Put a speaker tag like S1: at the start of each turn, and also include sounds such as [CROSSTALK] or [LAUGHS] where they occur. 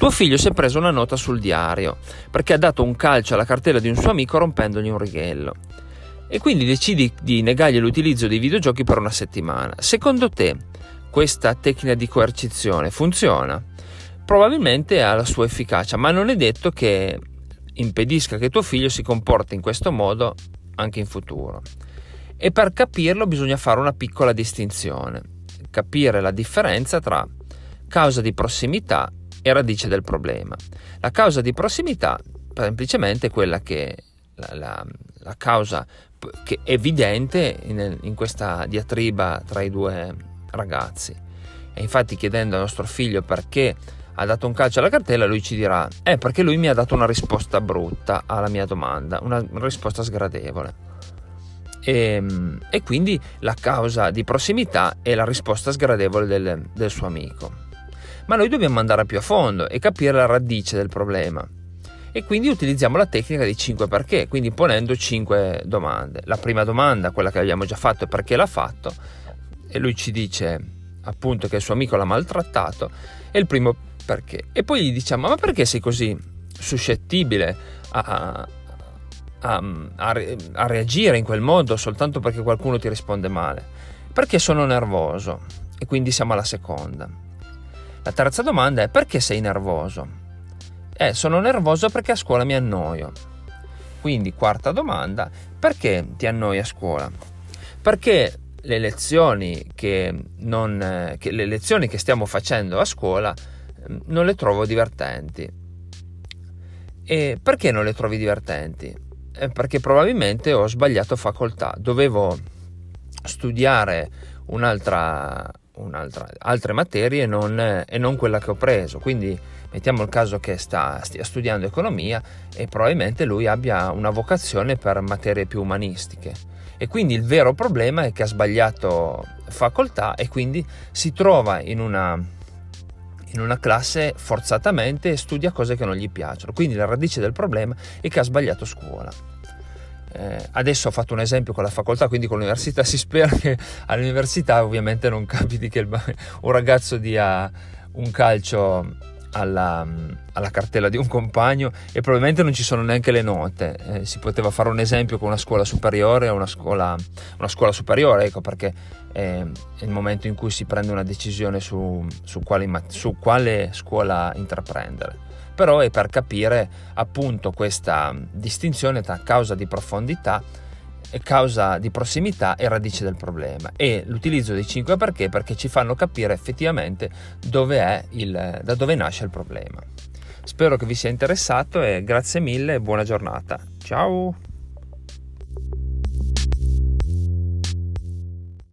S1: Tuo figlio si è preso una nota sul diario perché ha dato un calcio alla cartella di un suo amico rompendogli un righello. E quindi decidi di negargli l'utilizzo dei videogiochi per una settimana. Secondo te questa tecnica di coercizione funziona? Probabilmente ha la sua efficacia, ma non è detto che impedisca che tuo figlio si comporti in questo modo anche in futuro. E per capirlo bisogna fare una piccola distinzione, capire la differenza tra causa di prossimità e radice del problema. La causa di prossimità semplicemente è quella che la, la, la causa che è evidente in, in questa diatriba tra i due ragazzi. E infatti chiedendo al nostro figlio perché ha dato un calcio alla cartella, lui ci dirà, è eh, perché lui mi ha dato una risposta brutta alla mia domanda, una risposta sgradevole. E, ehm, e quindi la causa di prossimità è la risposta sgradevole del, del suo amico. Ma noi dobbiamo andare più a fondo e capire la radice del problema. E quindi utilizziamo la tecnica dei 5 perché, quindi ponendo 5 domande. La prima domanda, quella che abbiamo già fatto, è perché l'ha fatto, e lui ci dice appunto che il suo amico l'ha maltrattato, e il primo perché. E poi gli diciamo, ma perché sei così suscettibile a, a, a, a reagire in quel modo soltanto perché qualcuno ti risponde male? Perché sono nervoso. E quindi siamo alla seconda. La terza domanda è perché sei nervoso? Eh, sono nervoso perché a scuola mi annoio. Quindi, quarta domanda, perché ti annoi a scuola? Perché le lezioni che, non, che, le lezioni che stiamo facendo a scuola non le trovo divertenti. E perché non le trovi divertenti? Eh, perché probabilmente ho sbagliato facoltà, dovevo studiare un'altra altre materie non, e non quella che ho preso. Quindi mettiamo il caso che sta, stia studiando economia e probabilmente lui abbia una vocazione per materie più umanistiche. E quindi il vero problema è che ha sbagliato facoltà e quindi si trova in una in una classe forzatamente e studia cose che non gli piacciono. Quindi la radice del problema è che ha sbagliato scuola. Eh, adesso ho fatto un esempio con la facoltà, quindi con l'università. [LAUGHS] Si spera che all'università ovviamente non capiti che il, un ragazzo dia un calcio alla, alla, cartella di un compagno e probabilmente non ci sono neanche le note. Eh, si poteva fare un esempio con una scuola superiore o una scuola, una scuola superiore, ecco perché è il momento in cui si prende una decisione su, su, quale, su quale scuola intraprendere. Però è per capire appunto questa distinzione tra causa di profondità causa di prossimità e radice del problema e l'utilizzo dei 5 perché perché ci fanno capire effettivamente dove il, da dove nasce il problema. Spero che vi sia interessato e grazie mille e buona giornata. Ciao!